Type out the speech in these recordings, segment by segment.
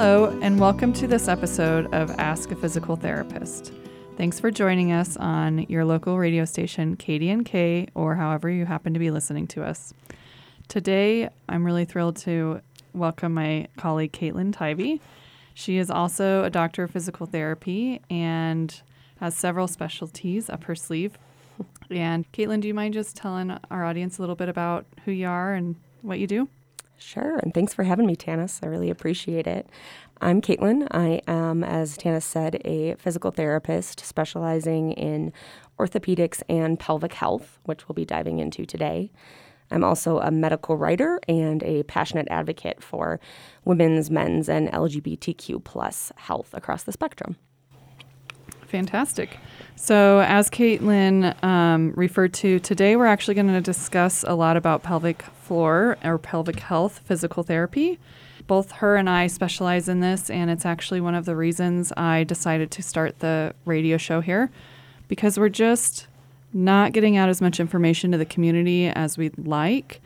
Hello, and welcome to this episode of Ask a Physical Therapist. Thanks for joining us on your local radio station, KDNK, or however you happen to be listening to us. Today, I'm really thrilled to welcome my colleague, Caitlyn Tivy. She is also a doctor of physical therapy and has several specialties up her sleeve. And Caitlyn, do you mind just telling our audience a little bit about who you are and what you do? Sure, and thanks for having me, Tanice. I really appreciate it. I'm Caitlyn. I am, as Tanice said, a physical therapist specializing in orthopedics and pelvic health, which we'll be diving into today. I'm also a medical writer and a passionate advocate for women's, men's, and LGBTQ plus health across the spectrum. Fantastic. So, as Caitlyn um, referred to, today we're actually going to discuss a lot about pelvic floor or pelvic health physical therapy. Both her and I specialize in this, and it's actually one of the reasons I decided to start the radio show here because we're just not getting out as much information to the community as we'd like.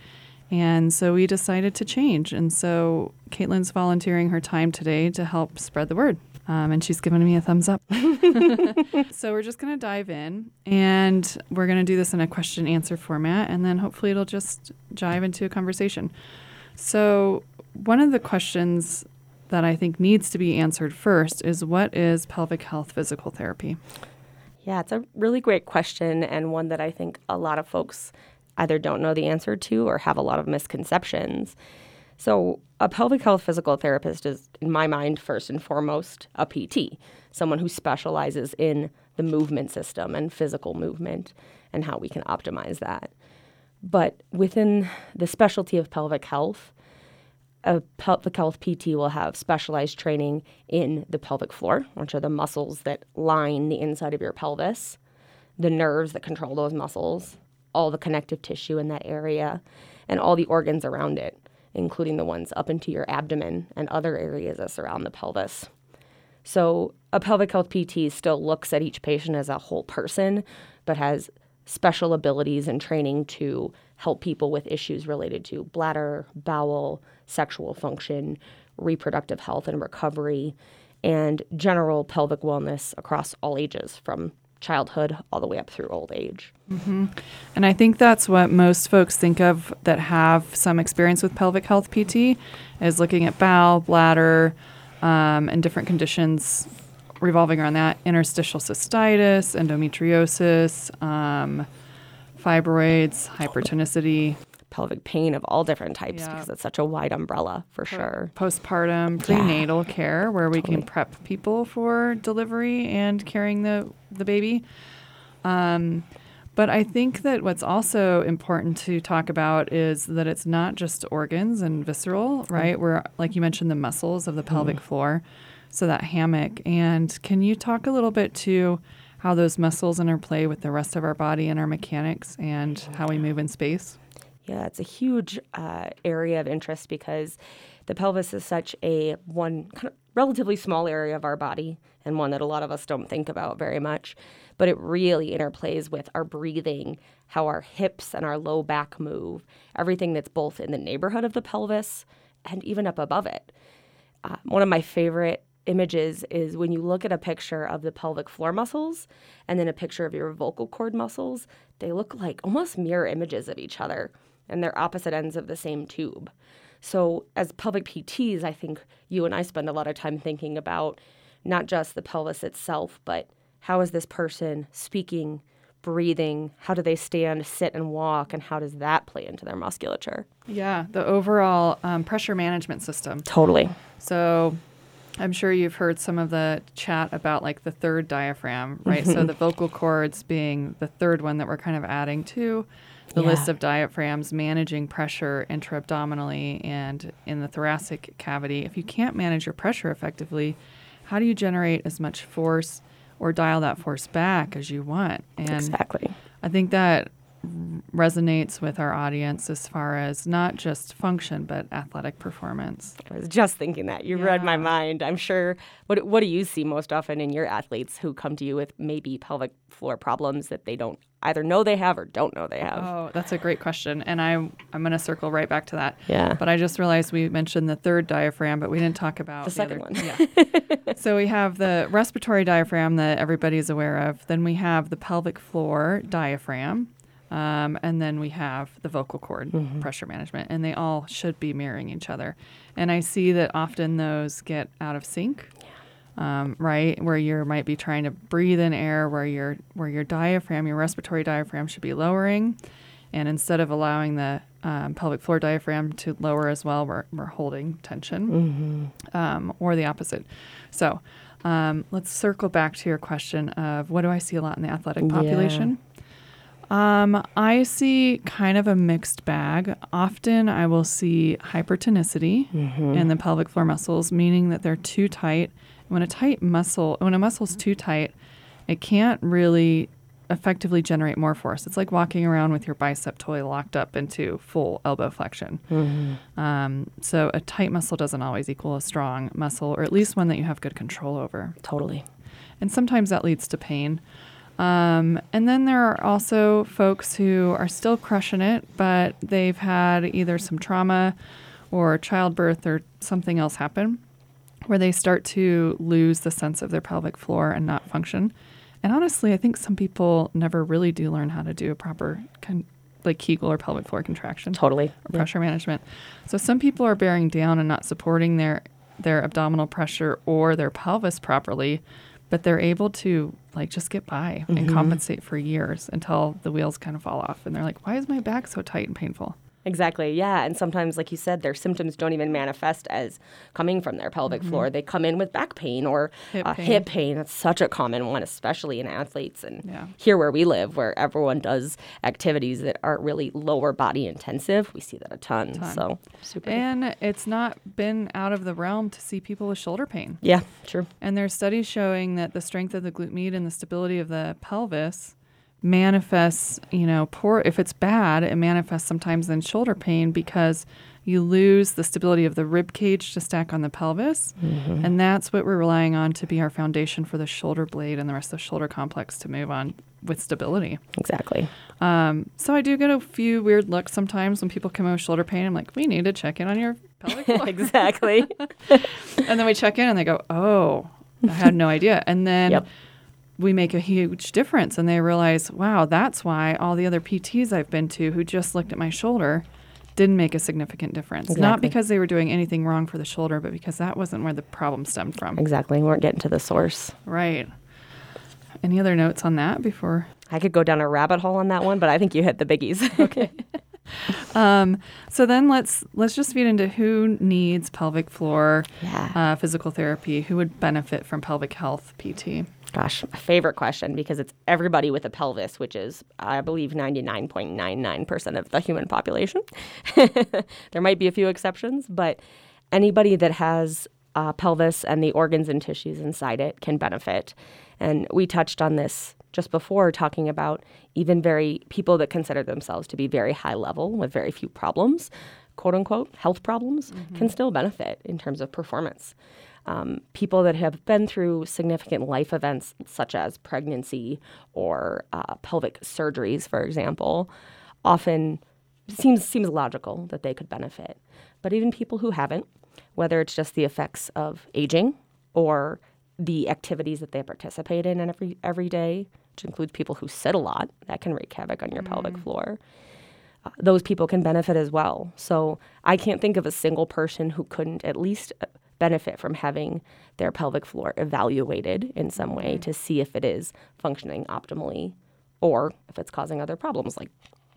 And so we decided to change. And so Caitlyn's volunteering her time today to help spread the word. Um, and she's giving me a thumbs up. so we're just going to dive in and we're going to do this in a question answer format. And then hopefully it'll just jive into a conversation. So, one of the questions that I think needs to be answered first is what is pelvic health physical therapy? Yeah, it's a really great question and one that I think a lot of folks either don't know the answer to or have a lot of misconceptions. So, a pelvic health physical therapist is, in my mind, first and foremost, a PT, someone who specializes in the movement system and physical movement and how we can optimize that. But within the specialty of pelvic health, a pelvic health PT will have specialized training in the pelvic floor, which are the muscles that line the inside of your pelvis, the nerves that control those muscles, all the connective tissue in that area, and all the organs around it, including the ones up into your abdomen and other areas that surround the pelvis. So, a pelvic health PT still looks at each patient as a whole person, but has special abilities and training to help people with issues related to bladder, bowel, sexual function, reproductive health and recovery, and general pelvic wellness across all ages from childhood all the way up through old age. Mm-hmm. And I think that's what most folks think of that have some experience with pelvic health PT is looking at bowel, bladder, um, and different conditions revolving around that interstitial cystitis, endometriosis, um, fibroids, hypertonicity pelvic pain of all different types yeah. because it's such a wide umbrella for sure. Postpartum, prenatal yeah. care where we totally. can prep people for delivery and carrying the the baby. Um, but I think that what's also important to talk about is that it's not just organs and visceral, right? Mm-hmm. Where, like you mentioned, the muscles of the pelvic mm-hmm. floor, so that hammock. And can you talk a little bit to how those muscles interplay with the rest of our body and our mechanics and how we move in space? Yeah, it's a huge uh, area of interest because the pelvis is such a one kind of relatively small area of our body and one that a lot of us don't think about very much. But it really interplays with our breathing, how our hips and our low back move, everything that's both in the neighborhood of the pelvis and even up above it. Uh, one of my favorite images is when you look at a picture of the pelvic floor muscles and then a picture of your vocal cord muscles, they look like almost mirror images of each other and they're opposite ends of the same tube. So, as pelvic PTs, I think you and I spend a lot of time thinking about not just the pelvis itself, but how is this person speaking, breathing? How do they stand, sit, and walk? And how does that play into their musculature? Yeah, the overall um, pressure management system. Totally. So, I'm sure you've heard some of the chat about like the third diaphragm, right? so, the vocal cords being the third one that we're kind of adding to the yeah. list of diaphragms managing pressure intra-abdominally and in the thoracic cavity. If you can't manage your pressure effectively, how do you generate as much force or dial that force back as you want? And exactly. I think that resonates with our audience as far as not just function but athletic performance. I was just thinking that. You read my mind. I'm sure. What What do you see most often in your athletes who come to you with maybe pelvic floor problems that they don't either know they have or don't know they have? Oh, that's a great question, and I I'm going to circle right back to that. Yeah. But I just realized we mentioned the third diaphragm, but we didn't talk about The second other, one. Yeah. so we have the respiratory diaphragm that everybody's aware of. Then we have the pelvic floor diaphragm. Um, and then we have the vocal cord Mm-hmm. pressure management, and they all should be mirroring each other. And I see that often those get out of sync, um, right? Where you might be trying to breathe in air, where your where your diaphragm, your respiratory diaphragm, should be lowering, and instead of allowing the um, pelvic floor diaphragm to lower as well, we're, we're holding tension, um, or the opposite. So um, let's circle back to your question of what do I see a lot in the athletic Yeah. population? Um, I see kind of a mixed bag. Often I will see hypertonicity in the pelvic floor muscles, meaning that they're too tight. When a tight muscle, when a muscle's too tight, it can't really effectively generate more force. It's like walking around with your bicep toy locked up into full elbow flexion. Um, so a tight muscle doesn't always equal a strong muscle, or at least one that you have good control over Totally. and sometimes that leads to pain. Um, and then there are also folks who are still crushing it, but they've had either some trauma or childbirth or something else happen where they start to lose the sense of their pelvic floor and not function. And honestly, I think some people never really do learn how to do a proper con- like Kegel or pelvic floor contraction Totally. or pressure management. So some people are bearing down and not supporting their their abdominal pressure or their pelvis properly, but they're able to like just get by and mm-hmm. compensate for years until the wheels kind of fall off and they're like, "Why is my back so tight and painful?" Exactly. Yeah. And sometimes, like you said, their symptoms don't even manifest as coming from their pelvic floor. They come in with back pain or Hip uh, pain. hip pain. That's such a common one, especially in athletes and Yeah. here where we live, where everyone does activities that aren't really lower body intensive. We see that a ton. So super. And it's not been out of the realm to see people with shoulder pain. yeah. True. And there's studies showing that the strength of the glute med and the stability of the pelvis manifests, you know, poor if it's bad, it manifests sometimes in shoulder pain because you lose the stability of the rib cage to stack on the pelvis. And that's what we're relying on to be our foundation for the shoulder blade and the rest of the shoulder complex to move on with stability. Exactly. Um, so I do get a few weird looks sometimes when people come in with shoulder pain. I'm like, we need to check in on your pelvic floor. exactly. And then we check in and they go, oh, I had no idea. And then Yep. We make a huge difference and they realize, wow, that's why all the other PTs I've been to who just looked at my shoulder didn't make a significant difference. Not because they were doing anything wrong for the shoulder, but because that wasn't where the problem stemmed from. exactly. We weren't getting to the source. Right. Any other notes on that before? I could go down a rabbit hole on that one, but I think you hit the biggies. Okay. Um, so then let's let's just feed into who needs pelvic floor Yeah. uh, physical therapy, who would benefit from pelvic health PT. Gosh, a favorite question because it's everybody with a pelvis, which is, I believe, 99.99% of the human population. there might be a few exceptions, but anybody that has a pelvis and the organs and tissues inside it can benefit. And we touched on this just before talking about even very people that consider themselves to be very high level with very few problems, quote unquote, health problems, can mm-hmm. still benefit in terms of performance um, people that have been through significant life events such as pregnancy or uh, pelvic surgeries, for example, often seems seems logical that they could benefit. But even people who haven't, whether it's just the effects of aging or the activities that they participate in every every day, which includes people who sit a lot, that can wreak havoc on your pelvic floor uh, those people can benefit as well. So I can't think of a single person who couldn't at least uh, benefit from having their pelvic floor evaluated in some way to see if it is functioning optimally or if it's causing other problems like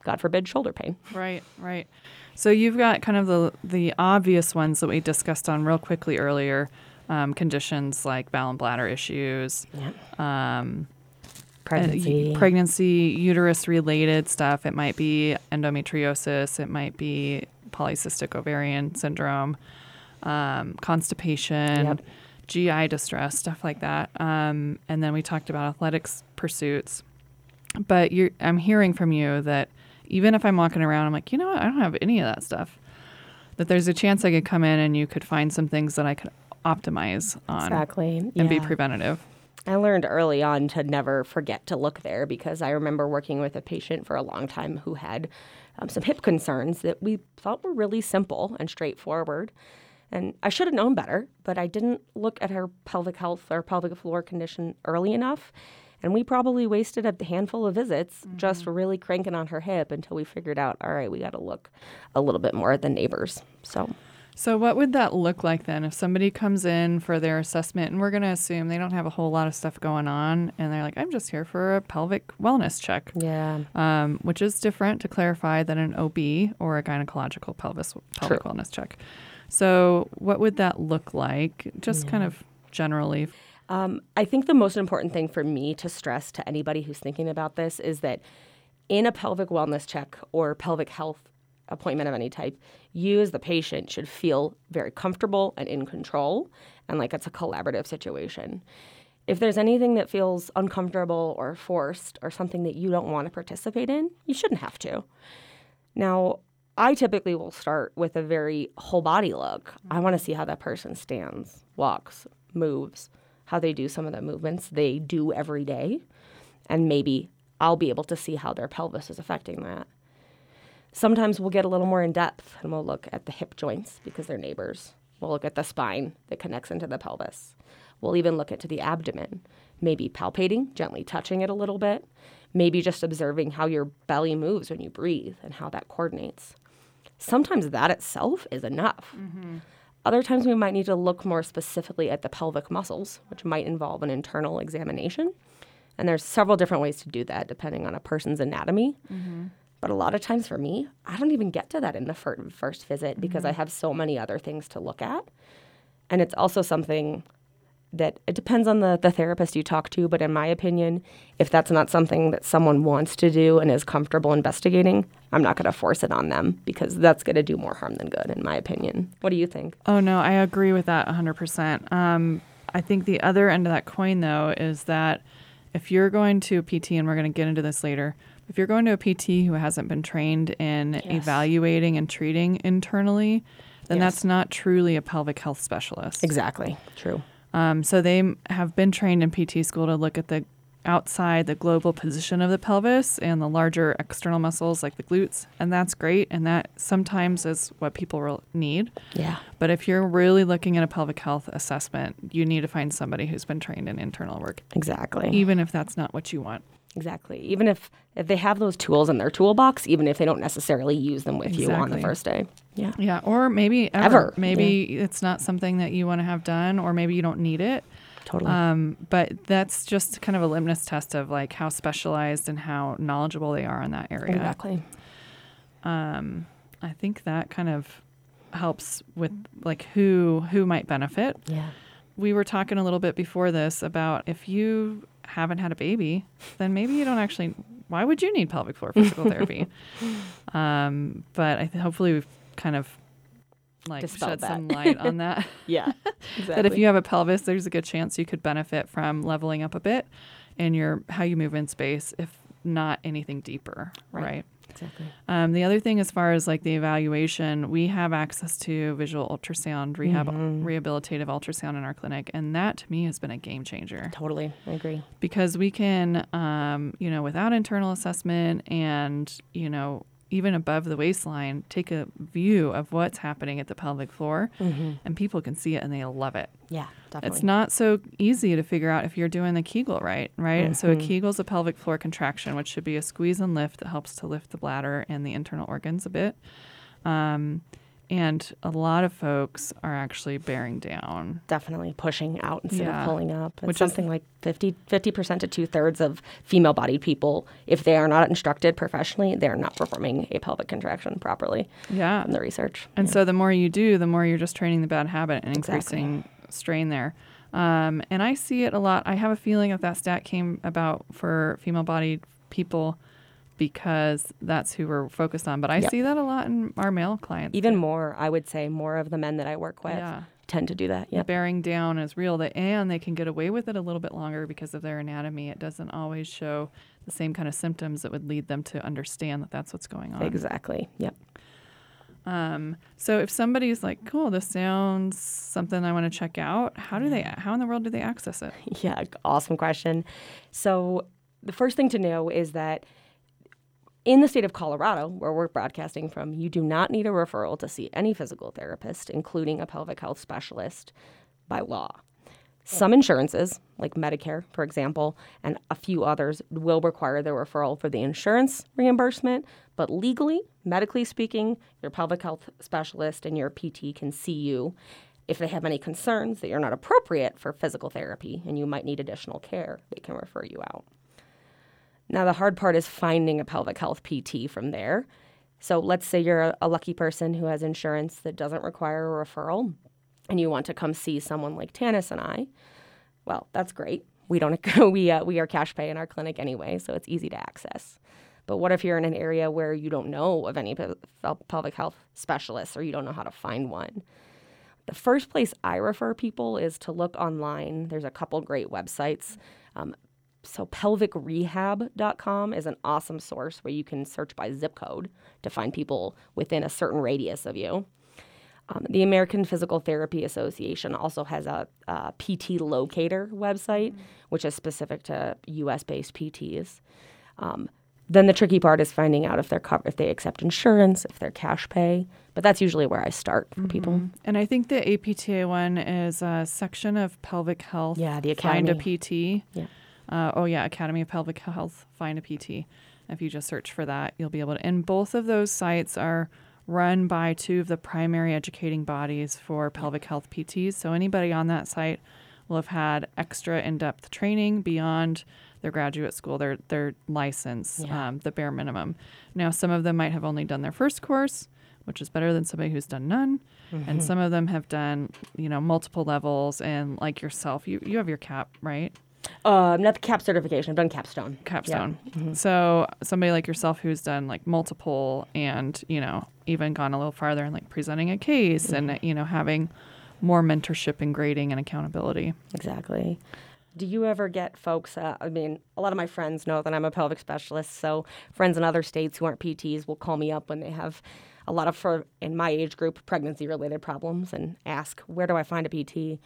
God forbid shoulder pain. Right, right. So you've got kind of the the obvious ones that we discussed on real quickly earlier, um, conditions like bowel and bladder issues, um, Pregnancy. uh, pregnancy, uterus related stuff. It might be endometriosis. It might be polycystic ovarian syndrome, um, constipation, Yep. GI distress, stuff like that. Um, and then we talked about athletics pursuits. But you're, I'm hearing from you that even if I'm walking around, I'm like, you know what? I don't have any of that stuff. That there's a chance I could come in and you could find some things that I could optimize on Exactly. and be preventative. I learned early on to never forget to look there because I remember working with a patient for a long time who had um, some hip concerns that we thought were really simple and straightforward. And I should have known better, but I didn't look at her pelvic health or pelvic floor condition early enough. And we probably wasted a handful of visits just really cranking on her hip until we figured out, all right, we got to look a little bit more at the neighbors. So, So, what would that look like then if somebody comes in for their assessment and we're going to assume they don't have a whole lot of stuff going on and they're like, I'm just here for a pelvic wellness check, yeah. um, which is different to clarify than an OB or a gynecological pelvis pelvic True. wellness check. So, what would that look like? Just kind of generally. Um, I think the most important thing for me to stress to anybody who's thinking about this is that in a pelvic wellness check or pelvic health appointment of any type, you as the patient should feel very comfortable and in control and like it's a collaborative situation. If there's anything that feels uncomfortable or forced or something that you don't want to participate in, you shouldn't have to. Now, I typically will start with a very whole body look. I want to see how that person stands, walks, moves, how they do some of the movements they do every day. And maybe I'll be able to see how their pelvis is affecting that. Sometimes we'll get a little more in depth and we'll look at the hip joints because they're neighbors. We'll look at the spine that connects into the pelvis. We'll even look into the abdomen, maybe palpating, gently touching it a little bit, maybe just observing how your belly moves when you breathe and how that coordinates. Sometimes that itself is enough. Mm-hmm. Other times we might need to look more specifically at the pelvic muscles, which might involve an internal examination. And there's several different ways to do that depending on a person's anatomy. Mm-hmm. But a lot of times for me, I don't even get to that in the fir- first visit because I mm-hmm. have so many other things to look at. And it's also something that it depends on the, the therapist you talk to, but in my opinion, if that's not something that someone wants to do and is comfortable investigating, I'm not going to force it on them because that's going to do more harm than good, in my opinion. What do you think? Oh, no, I agree with that 100%. Um, I think the other end of that coin, though, is that if you're going to a PT, and we're going to get into this later, if you're going to a PT who hasn't been trained in evaluating and treating internally, then Yes. that's not truly a pelvic health specialist. Exactly. True. Um, so they have been trained in PT school to look at the outside, the global position of the pelvis and the larger external muscles like the glutes, and that's great. And that sometimes is what people need. Yeah. But if you're really looking at a pelvic health assessment, you need to find somebody who's been trained in internal work, Exactly. even if that's not what you want. Exactly. Even if, if they have those tools in their toolbox, even if they don't necessarily use them with you on the first day. Yeah. Yeah, or maybe ever. Ever, Maybe it's not something that you want to have done, or maybe you don't need it. Totally. Um, but that's just kind of a litmus test of like how specialized and how knowledgeable they are in that area. exactly. Um, I think that kind of helps with like who who might benefit. Yeah. We were talking a little bit before this about if you haven't had a baby, then maybe you don't actually. Why would you need pelvic floor physical therapy? Um, but I th- hopefully we've kind of like shed that. some light on that. Yeah. Exactly. that if you have a pelvis, there's a good chance you could benefit from leveling up a bit in your how you move in space, if not anything deeper, Right. right? Exactly. Um, the other thing, as far as like the evaluation, we have access to visual ultrasound, rehab, Mm-hmm. rehabilitative ultrasound in our clinic, and that to me has been a game changer Totally. I agree. because we can, um, you know, without internal assessment and you know even above the waistline, take a view of what's happening at the pelvic floor, and people can see it and they love it. Yeah. Definitely. It's not so easy to figure out if you're doing the Kegel right, right? So a Mm-hmm. Kegel is a pelvic floor contraction, which should be a squeeze and lift that helps to lift the bladder and the internal organs a bit. Um, and a lot of folks are actually bearing down. definitely pushing out instead Yeah. of pulling up. It's Which is- something like 50, 50% to two thirds of female bodied people, if they are not instructed professionally, they're not performing a pelvic contraction properly Yeah. from the research. And so the more you do, the more you're just training the bad habit and Exactly. increasing strain there. Um, and I see it a lot. I have a feeling that that stat came about for female bodied people because that's who we're focused on. But I Yep. see that a lot in our male clients. Even more, I would say, more of the men that I work with Yeah. tend to do that. Yeah, bearing down is real that and they can get away with it a little bit longer because of their anatomy it doesn't always show the same kind of symptoms that would lead them to understand that that's what's going on Exactly. Yep. um, so if somebody's like cool this sounds something i want to check out how do they how in the world do they access it Yeah, awesome question. So, the first thing to know is that in the state of Colorado, where we're broadcasting from, you do not need a referral to see any physical therapist, including a pelvic health specialist, by law. Some insurances, like Medicare, for example, and a few others, will require the referral for the insurance reimbursement, but legally, medically speaking, your pelvic health specialist and your PT can see you if they have any concerns that you're not appropriate for physical therapy and you might need additional care, they can refer you out. Now, the hard part is finding a pelvic health PT from there. So, let's say you're a, lucky person who has insurance that doesn't require a referral and you want to come see someone like Tanice and I. Well, that's great. We don't we uh, we are cash pay in our clinic anyway, so it's easy to access. But what if you're in an area where you don't know of any pel- pel- pelvic health specialists or you don't know how to find one? The first place I refer people is to look online. There's a couple great websites. Um, so pelvicrehab.com is an awesome source where you can search by zip code to find people within a certain radius of you. Um, the American Physical Therapy Association also has a, a PT locator website, which is specific to U.S. based PTs. Um, then the tricky part is finding out if they're if they accept insurance, if they're cash pay. But that's usually where I start for people. and i think the apta one is a section of pelvic health Yeah, the find a pt Yeah. Uh, oh yeah, Academy of Pelvic Health. Find a PT. If you just search for that, you'll be able to. And both of those sites are run by two of the primary educating bodies for pelvic health PTs. So anybody on that site will have had extra in-depth training beyond their graduate school, their their license, Yeah. um, the bare minimum. Now some of them might have only done their first course, which is better than somebody who's done none. And some of them have done, you know, multiple levels. And like yourself, you you have your cap, right? Uh, not the CAPP certification. I've done capstone. capstone. So somebody like yourself who's done like multiple and you know even gone a little farther and like presenting a case and you know having more mentorship and grading and accountability. Exactly. Do you ever get folks? Uh, I mean, a lot of my friends know that I'm a pelvic specialist. So friends in other states who aren't PTs will call me up when they have a lot of, for in my age group, pregnancy-related problems and ask, "Where do I find a PT?"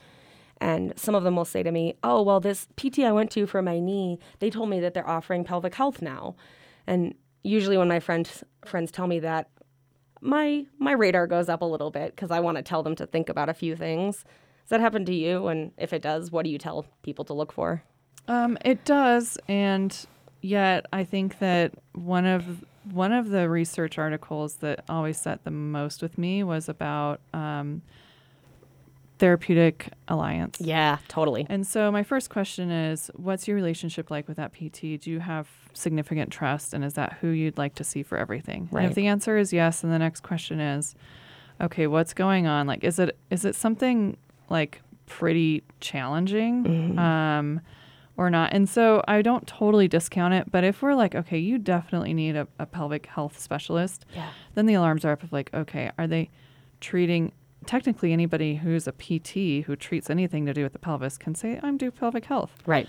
And some of them will say to me, "Oh, well, this PT I went to for my knee, they told me that they're offering pelvic health now." And usually, when my friends friends tell me that, my my radar goes up a little bit because I want to tell them to think about a few things. Does that happen to you? And if it does, what do you tell people to look for? Um, it does, and yet I think that one of one of the research articles that always set the most with me was about um, therapeutic alliance. Yeah, totally. And so my first question is, what's your relationship like with that PT? Do you have significant trust, and is that who you'd like to see for everything? And if the answer is yes, then the next question is, okay, what's going on? Like, is it is it something like pretty challenging, um, or not? And so I don't totally discount it, but if we're like, okay, you definitely need a, a pelvic health specialist, Yeah. then the alarms are up of like, okay, are they treating technically anybody who's a PT who treats anything to do with the pelvis can say, I'm do pelvic health. Right.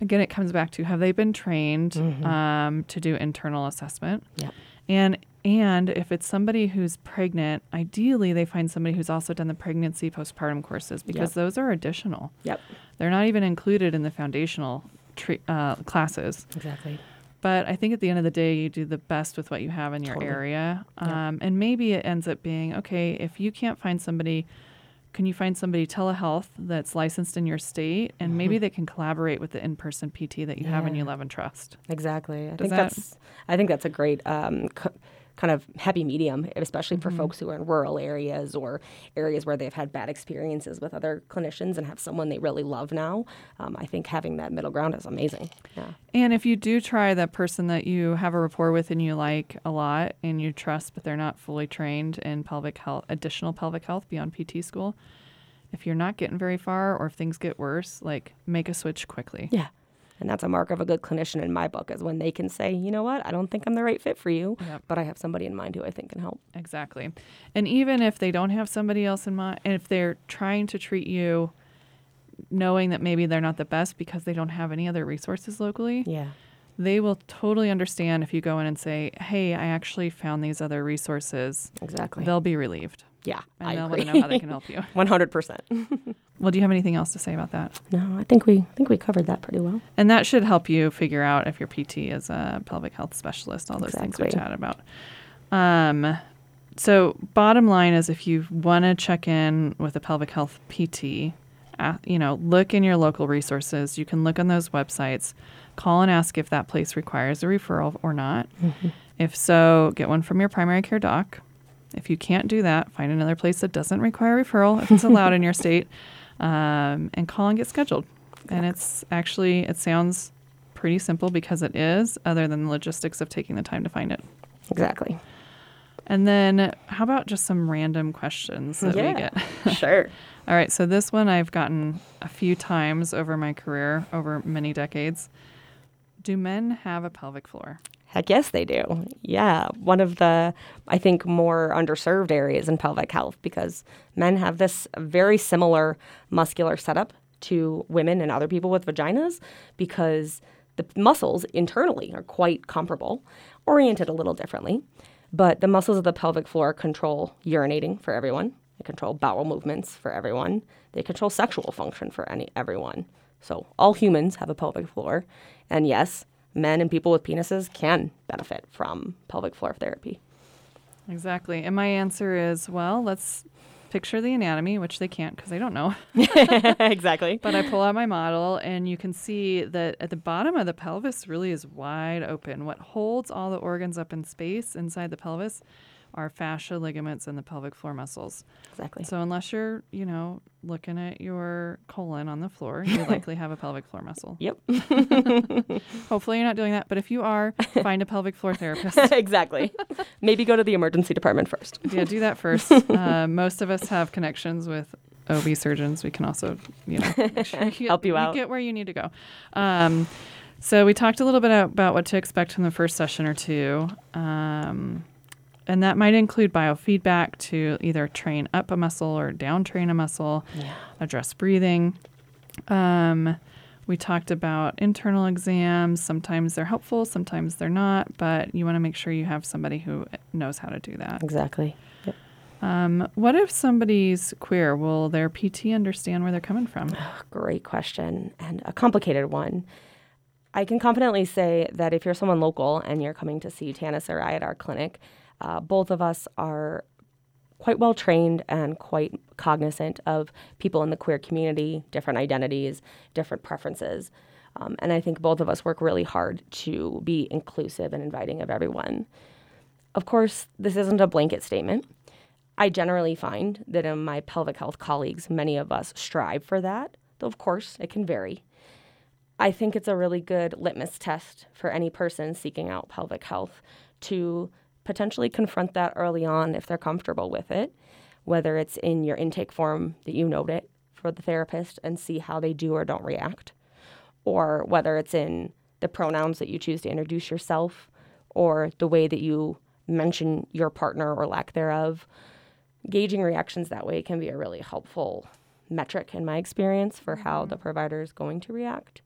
Again, it comes back to have they been trained um, to do internal assessment? Yep. And and if it's somebody who's pregnant, ideally they find somebody who's also done the pregnancy postpartum courses because Yep. those are additional. Yep. They're not even included in the foundational tre- uh, classes. Exactly. But I think at the end of the day, you do the best with what you have in your Totally. area. Yeah. Um, and maybe it ends up being okay, if you can't find somebody, can you find somebody telehealth that's licensed in your state? And maybe they can collaborate with the in person PT that you have and Mm-hmm. You love and trust. Exactly. I Does think that- that's I think that's a great um, c- kind of happy medium, especially for folks who are in rural areas or areas where they've had bad experiences with other clinicians and have someone they really love now. Um, I think having that middle ground is amazing. Yeah. And if you do try that person that you have a rapport with and you like a lot and you trust, but they're not fully trained in pelvic health, additional pelvic health beyond PT school, if you're not getting very far or if things get worse, like make a switch quickly. Yeah. And that's a mark of a good clinician in my book is when they can say, you know what, I don't think I'm the right fit for you, Yep. but I have somebody in mind who I think can help. Exactly. And even if they don't have somebody else in mind, and if they're trying to treat you knowing that maybe they're not the best because they don't have any other resources locally, Yeah. they will totally understand if you go in and say, Hey, I actually found these other resources. Exactly. They'll be relieved. Yeah. And I they'll agree. want to know how they can help you. 100%. Well, do you have anything else to say about that? no, I think we I think we covered that pretty well. And that should help you figure out if your PT is a pelvic health specialist, all those things we Exactly. chatted about. Um, so, bottom line is if you want to check in with a pelvic health PT, uh, you know, look in your local resources. You can look on those websites, call and ask if that place requires a referral or not. If so, get one from your primary care doc. If you can't do that, find another place that doesn't require referral if it's allowed in your state, um, and call and get scheduled. And it's actually it sounds pretty simple because it is, other than the logistics of taking the time to find it. Exactly. And then how about just some random questions that we get? sure. All right, so this one I've gotten a few times over my career, over many decades. Do men have a pelvic floor? Heck yes, they do. Yeah. One of the, I think, more underserved areas in pelvic health because men have this very similar muscular setup to women and other people with vaginas because the muscles internally are quite comparable, oriented a little differently. But the muscles of the pelvic floor control urinating for everyone. They control bowel movements for everyone. They control sexual function for any everyone. So all humans have a pelvic floor, and yes, men and people with penises can benefit from pelvic floor therapy. Exactly. And my answer is well, let's picture the anatomy, which they can't because they don't know. exactly. But I pull out my model, and you can see that at the bottom of the pelvis really is wide open. What holds all the organs up in space inside the pelvis are fascia, ligaments, and the pelvic floor muscles. Exactly. So unless you're, you know, looking at your colon on the floor, you likely have a pelvic floor muscle. Yep. Hopefully you're not doing that, but if you are, find a pelvic floor therapist. exactly. Maybe go to the emergency department first. yeah, do that first. Uh, most of us have connections with OB surgeons. We can also, you know, sure you get, Help you out. get where you need to go. Um, so we talked a little bit about what to expect in the first session or two. Um, and that might include biofeedback to either train up a muscle or down train a muscle, Yeah. address breathing. Um, we talked about internal exams. Sometimes they're helpful, sometimes they're not, but you want to make sure you have somebody who knows how to do that. Exactly. Yep. Um, what if somebody's queer? Will their PT understand where they're coming from? Great question and a complicated one. I can confidently say that if you're someone local and you're coming to see Tanice or I at our clinic, uh, both of us are quite well trained and quite cognizant of people in the queer community, different identities, different preferences. Um, and I think both of us work really hard to be inclusive and inviting of everyone. Of course, this isn't a blanket statement. I generally find that in my pelvic health colleagues, many of us strive for that, though of course it can vary. I think it's a really good litmus test for any person seeking out pelvic health to potentially confront that early on if they're comfortable with it, whether it's in your intake form that you note it for the therapist and see how they do or don't react, or whether it's in the pronouns that you choose to introduce yourself or the way that you mention your partner or lack thereof. Gauging reactions that way can be a really helpful metric in my experience for how mm-hmm. the provider is going to react.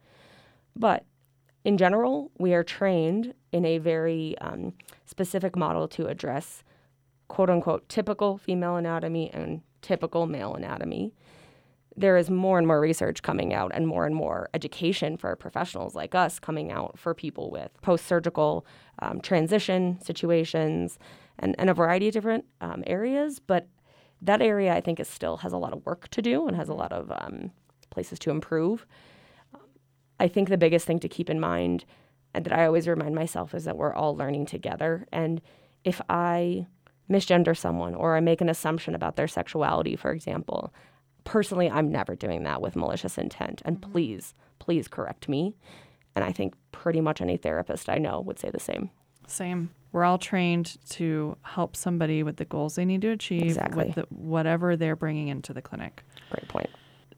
But in general, we are trained in a very um, specific model to address quote unquote typical female anatomy and typical male anatomy. There is more and more research coming out and more and more education for professionals like us coming out for people with post surgical um, transition situations and, and a variety of different um, areas. But that area, I think, is still has a lot of work to do and has a lot of um, places to improve. I think the biggest thing to keep in mind and that I always remind myself is that we're all learning together. And if I misgender someone or I make an assumption about their sexuality, for example, personally, I'm never doing that with malicious intent. And mm-hmm. please, please correct me. And I think pretty much any therapist I know would say the same. Same. We're all trained to help somebody with the goals they need to achieve Exactly. with the, whatever they're bringing into the clinic. Great point.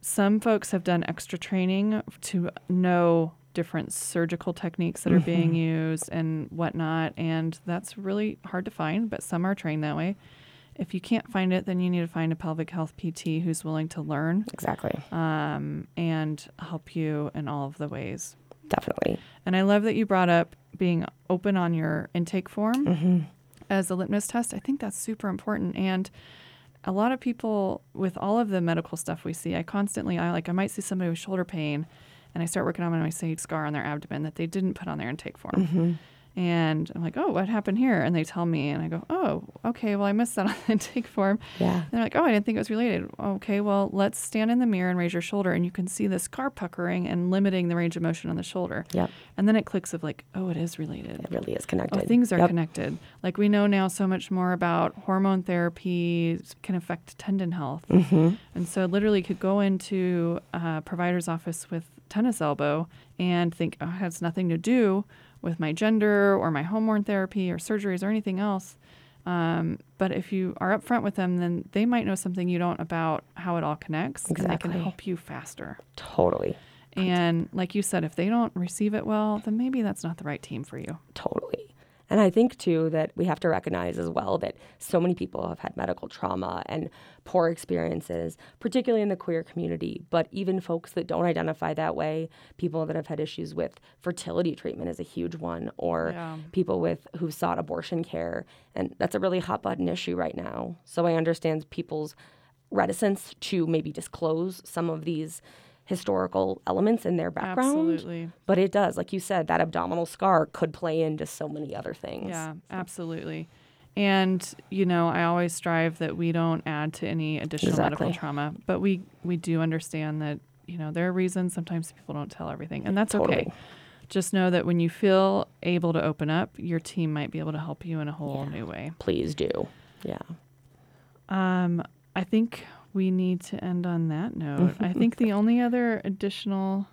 Some folks have done extra training to know different surgical techniques that are being used and whatnot. And that's really hard to find, but some are trained that way. If you can't find it, then you need to find a pelvic health PT who's willing to learn Exactly. um, and help you in all of the ways. Definitely. And I love that you brought up being open on your intake form as a litmus test. I think that's super important. And a lot of people with all of the medical stuff we see, I constantly, I like, I might see somebody with shoulder pain and I start working on see a scar on their abdomen that they didn't put on their intake form. Mm-hmm. And I'm like, oh, what happened here? And they tell me, and I go, oh, okay, well, I missed that on the intake form. Yeah. And they're like, oh, I didn't think it was related. Okay, well, let's stand in the mirror and raise your shoulder, and you can see the scar puckering and limiting the range of motion on the shoulder. Yep. And then it clicks of like, oh, it is related. It really is Oh, connected. things are Yep. connected. Like we know now so much more about hormone therapy can affect tendon health. Mm-hmm. And so literally could go into a provider's office with tennis elbow and think, oh, it has nothing to do with my gender or my hormone therapy or surgeries or anything else. Um, but if you are upfront with them, then they might know something you don't about how it all connects and they can help you faster. Totally. And like you said, if they don't receive it well, then maybe that's not the right team for you. Totally. And I think too that we have to recognize as well that so many people have had medical trauma and poor experiences, particularly in the queer community, but even folks that don't identify that way, people that have had issues with fertility treatment is a huge one, or Yeah. people with who've sought abortion care. And that's a really hot button issue right now. So I understand people's reticence to maybe disclose some of these historical elements in their background. Absolutely. But it does, like you said, that abdominal scar could play into so many other things. Yeah, absolutely. And you know, I always strive that we don't add to any additional medical trauma, but we we do understand that you know there are reasons sometimes people don't tell everything, and that's okay. Totally. Just know that when you feel able to open up, your team might be able to help you in a whole new way. Please do. Yeah. Um, I think we need to end on that note. I think the only other additional,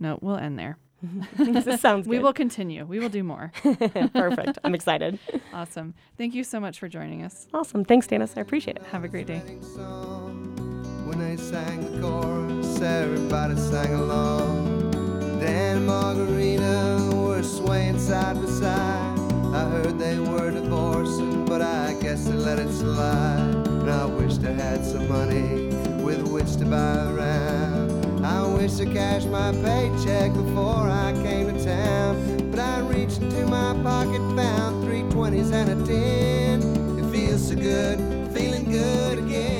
no, we'll end there. this sounds We good. will continue. We will do more. Perfect. I'm excited. awesome. Thank you so much for joining us. Awesome. Thanks, Tanice. I appreciate it. Have a great day. When they sang the chorus, everybody sang along. Dan and Margarita were swaying side by side. I heard they were divorcing, but I guess they let it slide. And I wished I had some money with which to buy a round. I wish I cashed my paycheck before I came to town. But I reached into my pocket, found three twenties and a ten. It feels so good, feeling good again.